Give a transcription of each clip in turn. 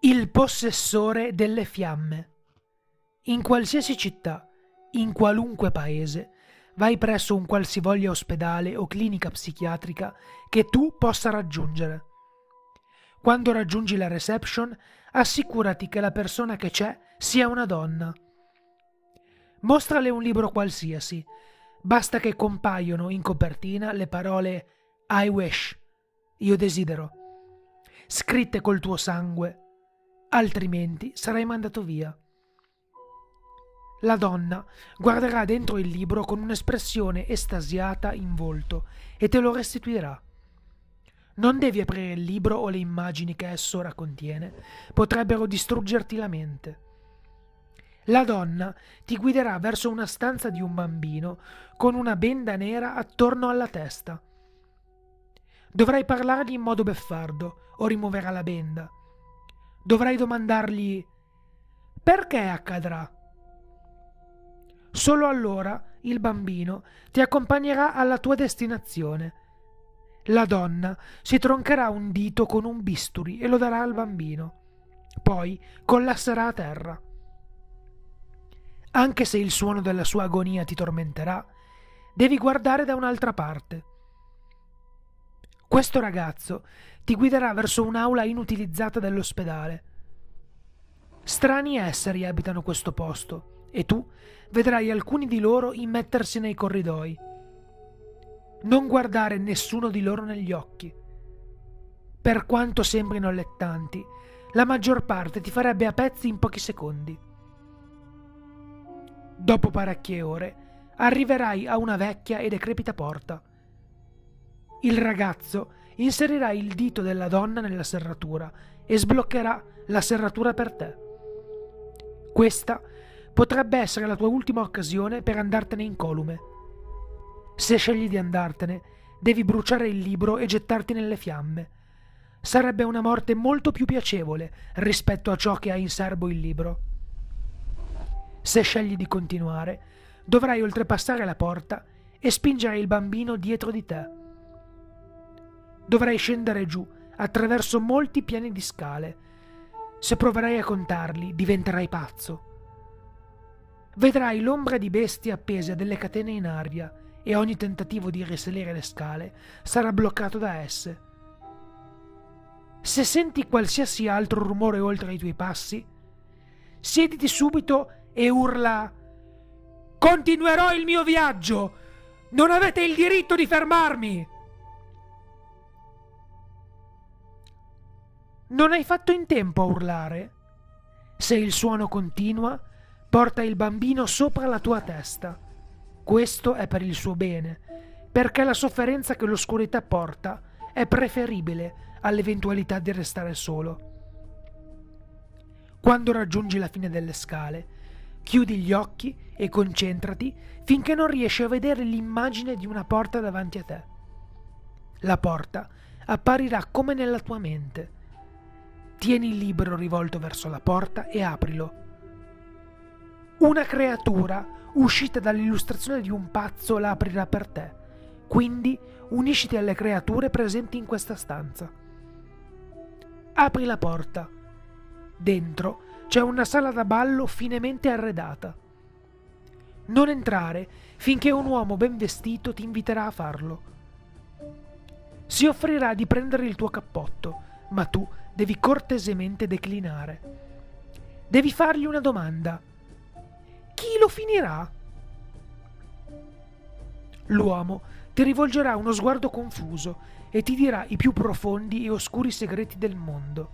Il possessore delle fiamme. In qualsiasi città, in qualunque paese, vai presso un qualsivoglia ospedale o clinica psichiatrica che tu possa raggiungere. Quando raggiungi la reception, assicurati che la persona che c'è sia una donna. Mostrale un libro qualsiasi, basta che compaiono in copertina le parole I wish, io desidero, scritte col tuo sangue altrimenti sarai mandato via. La donna guarderà dentro il libro con un'espressione estasiata in volto e te lo restituirà. Non devi aprire il libro o le immagini che esso ora contiene, potrebbero distruggerti la mente. La donna ti guiderà verso una stanza di un bambino con una benda nera attorno alla testa. Dovrai parlargli in modo beffardo o rimuoverà la benda dovrai domandargli perché accadrà. Solo allora il bambino ti accompagnerà alla tua destinazione. La donna si troncherà un dito con un bisturi e lo darà al bambino. Poi collasserà a terra. Anche se il suono della sua agonia ti tormenterà, devi guardare da un'altra parte. Questo ragazzo ti guiderà verso un'aula inutilizzata dell'ospedale. Strani esseri abitano questo posto e tu vedrai alcuni di loro immettersi nei corridoi. Non guardare nessuno di loro negli occhi. Per quanto sembrino allettanti, la maggior parte ti farebbe a pezzi in pochi secondi. Dopo parecchie ore arriverai a una vecchia e decrepita porta. Il ragazzo inserirà il dito della donna nella serratura e sbloccherà la serratura per te. Questa potrebbe essere la tua ultima occasione per andartene incolume. Se scegli di andartene, devi bruciare il libro e gettarti nelle fiamme. Sarebbe una morte molto più piacevole rispetto a ciò che ha in serbo il libro. Se scegli di continuare, dovrai oltrepassare la porta e spingere il bambino dietro di te dovrai scendere giù attraverso molti piani di scale. Se proverai a contarli, diventerai pazzo. Vedrai l'ombra di bestie appese a delle catene in aria e ogni tentativo di risalire le scale sarà bloccato da esse. Se senti qualsiasi altro rumore oltre i tuoi passi, siediti subito e urla Continuerò il mio viaggio! Non avete il diritto di fermarmi! Non hai fatto in tempo a urlare? Se il suono continua, porta il bambino sopra la tua testa. Questo è per il suo bene, perché la sofferenza che l'oscurità porta è preferibile all'eventualità di restare solo. Quando raggiungi la fine delle scale, chiudi gli occhi e concentrati finché non riesci a vedere l'immagine di una porta davanti a te. La porta apparirà come nella tua mente Tieni il libro rivolto verso la porta e aprilo. Una creatura uscita dall'illustrazione di un pazzo la aprirà per te. Quindi unisciti alle creature presenti in questa stanza. Apri la porta. Dentro c'è una sala da ballo finemente arredata. Non entrare finché un uomo ben vestito ti inviterà a farlo. Si offrirà di prendere il tuo cappotto, ma tu devi cortesemente declinare. Devi fargli una domanda. Chi lo finirà? L'uomo ti rivolgerà uno sguardo confuso e ti dirà i più profondi e oscuri segreti del mondo.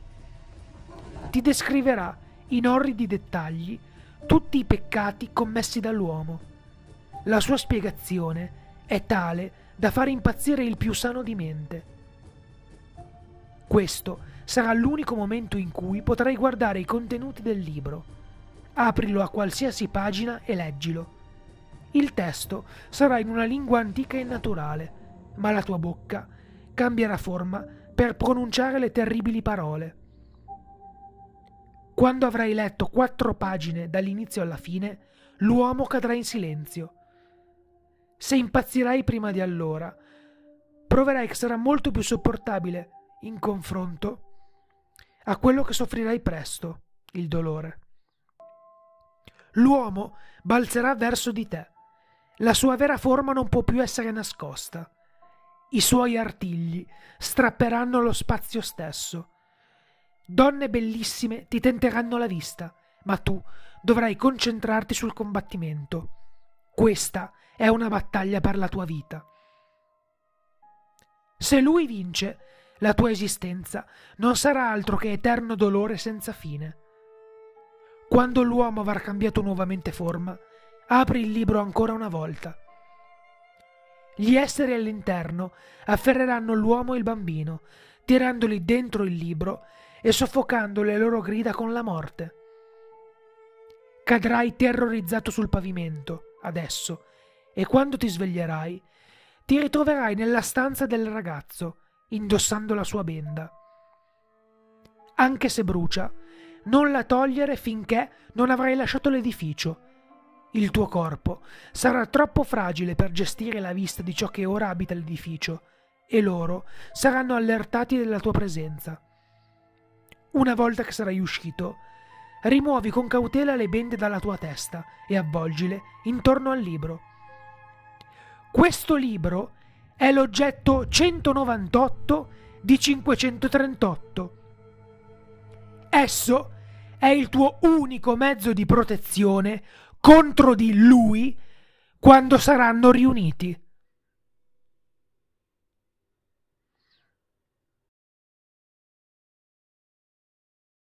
Ti descriverà in orridi dettagli tutti i peccati commessi dall'uomo. La sua spiegazione è tale da fare impazzire il più sano di mente. Questo sarà l'unico momento in cui potrai guardare i contenuti del libro. Aprilo a qualsiasi pagina e leggilo. Il testo sarà in una lingua antica e naturale, ma la tua bocca cambierà forma per pronunciare le terribili parole. Quando avrai letto quattro pagine dall'inizio alla fine, l'uomo cadrà in silenzio. Se impazzirai prima di allora, proverai che sarà molto più sopportabile in confronto a quello che soffrirai presto, il dolore. L'uomo balzerà verso di te. La sua vera forma non può più essere nascosta. I suoi artigli strapperanno lo spazio stesso. Donne bellissime ti tenteranno la vista, ma tu dovrai concentrarti sul combattimento. Questa è una battaglia per la tua vita. Se lui vince, la tua esistenza non sarà altro che eterno dolore senza fine. Quando l'uomo avrà cambiato nuovamente forma, apri il libro ancora una volta. Gli esseri all'interno afferreranno l'uomo e il bambino, tirandoli dentro il libro e soffocando le loro grida con la morte. Cadrai terrorizzato sul pavimento, adesso, e quando ti sveglierai, ti ritroverai nella stanza del ragazzo, indossando la sua benda. Anche se brucia, non la togliere finché non avrai lasciato l'edificio. Il tuo corpo sarà troppo fragile per gestire la vista di ciò che ora abita l'edificio, e loro saranno allertati della tua presenza. Una volta che sarai uscito, rimuovi con cautela le bende dalla tua testa e avvolgile intorno al libro. Questo libro è l'oggetto 198 di 538. Esso è il tuo unico mezzo di protezione contro di lui quando saranno riuniti.